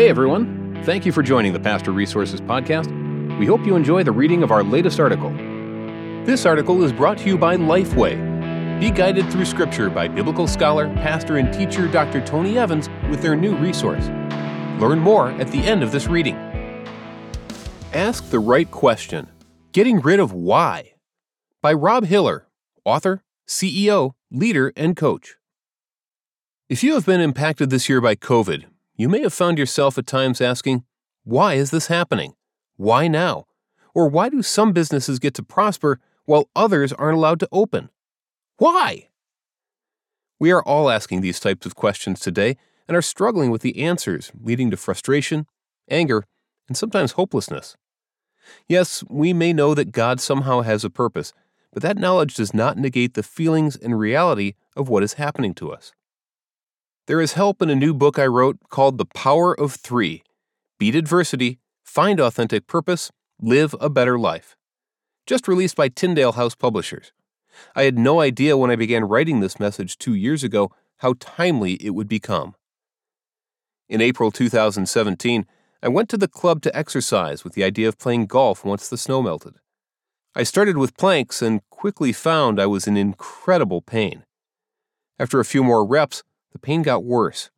Hey everyone, thank you for joining the Pastor Resources Podcast. We hope you enjoy the reading of our latest article. This article is brought to you by Lifeway. Be guided through Scripture by biblical scholar, pastor, and teacher Dr. Tony Evans with their new resource. Learn more at the end of this reading. Ask the Right Question Getting Rid of Why by Robb Hiller, author, CEO, leader, and coach. If you have been impacted this year by COVID, you may have found yourself at times asking, Why is this happening? Why now? Or why do some businesses get to prosper while others aren't allowed to open? Why? We are all asking these types of questions today and are struggling with the answers, leading to frustration, anger, and sometimes hopelessness. Yes, we may know that God somehow has a purpose, but that knowledge does not negate the feelings and reality of what is happening to us. There is help in a new book I wrote called The Power of Three Beat Adversity, Find Authentic Purpose, Live a Better Life. Just released by Tyndale House Publishers. I had no idea when I began writing this message two years ago how timely it would become. In April 2017, I went to the club to exercise with the idea of playing golf once the snow melted. I started with planks and quickly found I was in incredible pain. After a few more reps, the pain got worse.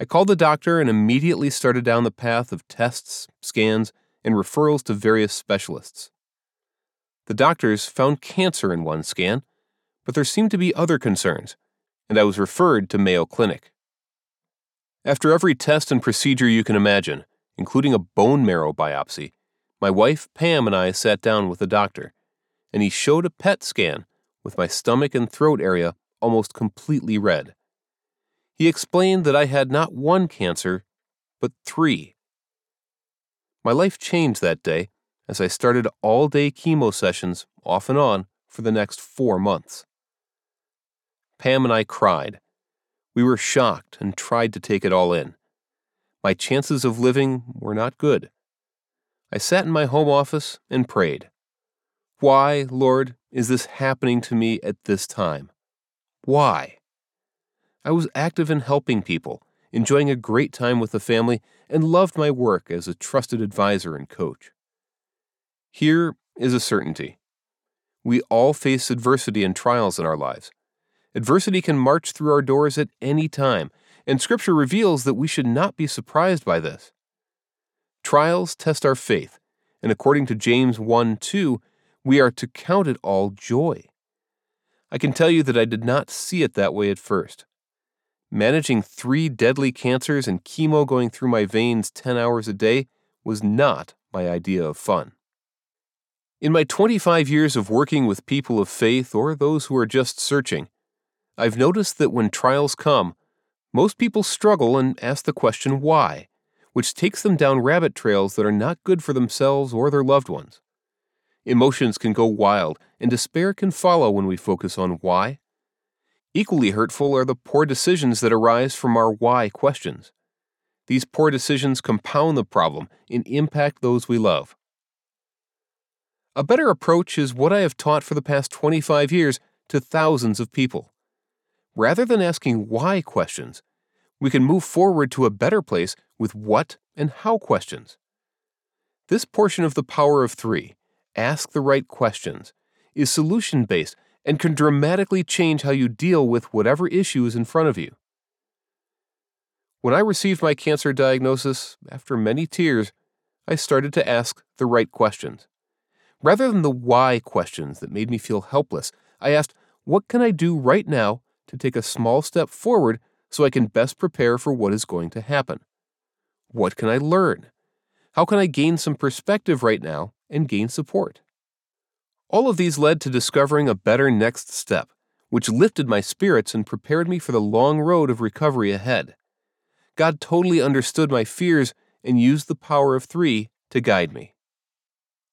I called the doctor and immediately started down the path of tests, scans, and referrals to various specialists. The doctors found cancer in one scan, but there seemed to be other concerns, and I was referred to Mayo Clinic. After every test and procedure you can imagine, including a bone marrow biopsy, my wife Pam and I sat down with the doctor, and he showed a PET scan with my stomach and throat area almost completely red. He explained that I had not one cancer, but three. My life changed that day as I started all day chemo sessions off and on for the next four months. Pam and I cried. We were shocked and tried to take it all in. My chances of living were not good. I sat in my home office and prayed. Why, Lord, is this happening to me at this time? Why? I was active in helping people, enjoying a great time with the family, and loved my work as a trusted advisor and coach. Here is a certainty we all face adversity and trials in our lives. Adversity can march through our doors at any time, and Scripture reveals that we should not be surprised by this. Trials test our faith, and according to James 1 2, we are to count it all joy. I can tell you that I did not see it that way at first. Managing three deadly cancers and chemo going through my veins 10 hours a day was not my idea of fun. In my 25 years of working with people of faith or those who are just searching, I've noticed that when trials come, most people struggle and ask the question why, which takes them down rabbit trails that are not good for themselves or their loved ones. Emotions can go wild, and despair can follow when we focus on why. Equally hurtful are the poor decisions that arise from our why questions. These poor decisions compound the problem and impact those we love. A better approach is what I have taught for the past 25 years to thousands of people. Rather than asking why questions, we can move forward to a better place with what and how questions. This portion of the power of three, ask the right questions, is solution based and can dramatically change how you deal with whatever issue is in front of you. When I received my cancer diagnosis, after many tears, I started to ask the right questions. Rather than the why questions that made me feel helpless, I asked, What can I do right now to take a small step forward so I can best prepare for what is going to happen? What can I learn? How can I gain some perspective right now and gain support? All of these led to discovering a better next step, which lifted my spirits and prepared me for the long road of recovery ahead. God totally understood my fears and used the power of three to guide me.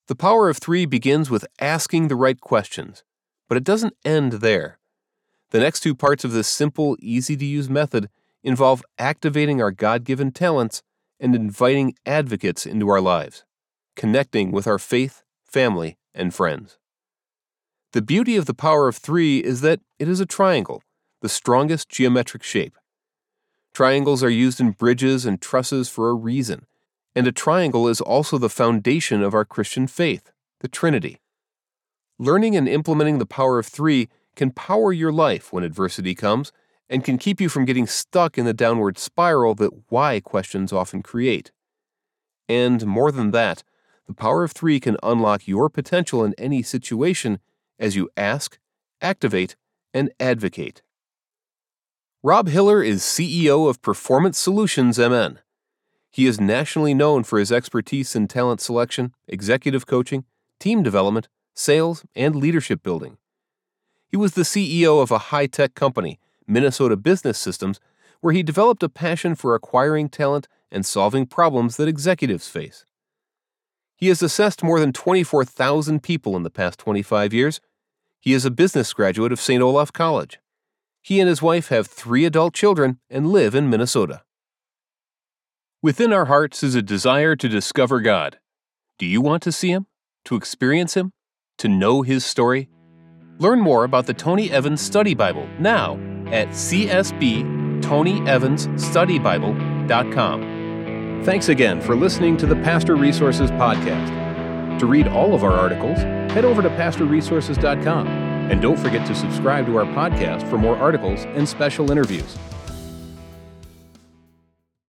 The power of three begins with asking the right questions, but it doesn't end there. The next two parts of this simple, easy to use method involve activating our God given talents and inviting advocates into our lives, connecting with our faith, family, and friends. The beauty of the power of three is that it is a triangle, the strongest geometric shape. Triangles are used in bridges and trusses for a reason, and a triangle is also the foundation of our Christian faith, the Trinity. Learning and implementing the power of three can power your life when adversity comes and can keep you from getting stuck in the downward spiral that why questions often create. And more than that, the power of three can unlock your potential in any situation as you ask, activate, and advocate. Robb Hiller is CEO of Performance Solutions MN. He is nationally known for his expertise in talent selection, executive coaching, team development, sales, and leadership building. He was the CEO of a high tech company, Minnesota Business Systems, where he developed a passion for acquiring talent and solving problems that executives face. He has assessed more than 24,000 people in the past 25 years. He is a business graduate of St. Olaf College. He and his wife have three adult children and live in Minnesota. Within our hearts is a desire to discover God. Do you want to see Him? To experience Him? To know His story? Learn more about the Tony Evans Study Bible now at csbtonyevansstudybible.com. Thanks again for listening to the Pastor Resources Podcast. To read all of our articles, head over to pastorresources.com. And don't forget to subscribe to our podcast for more articles and special interviews.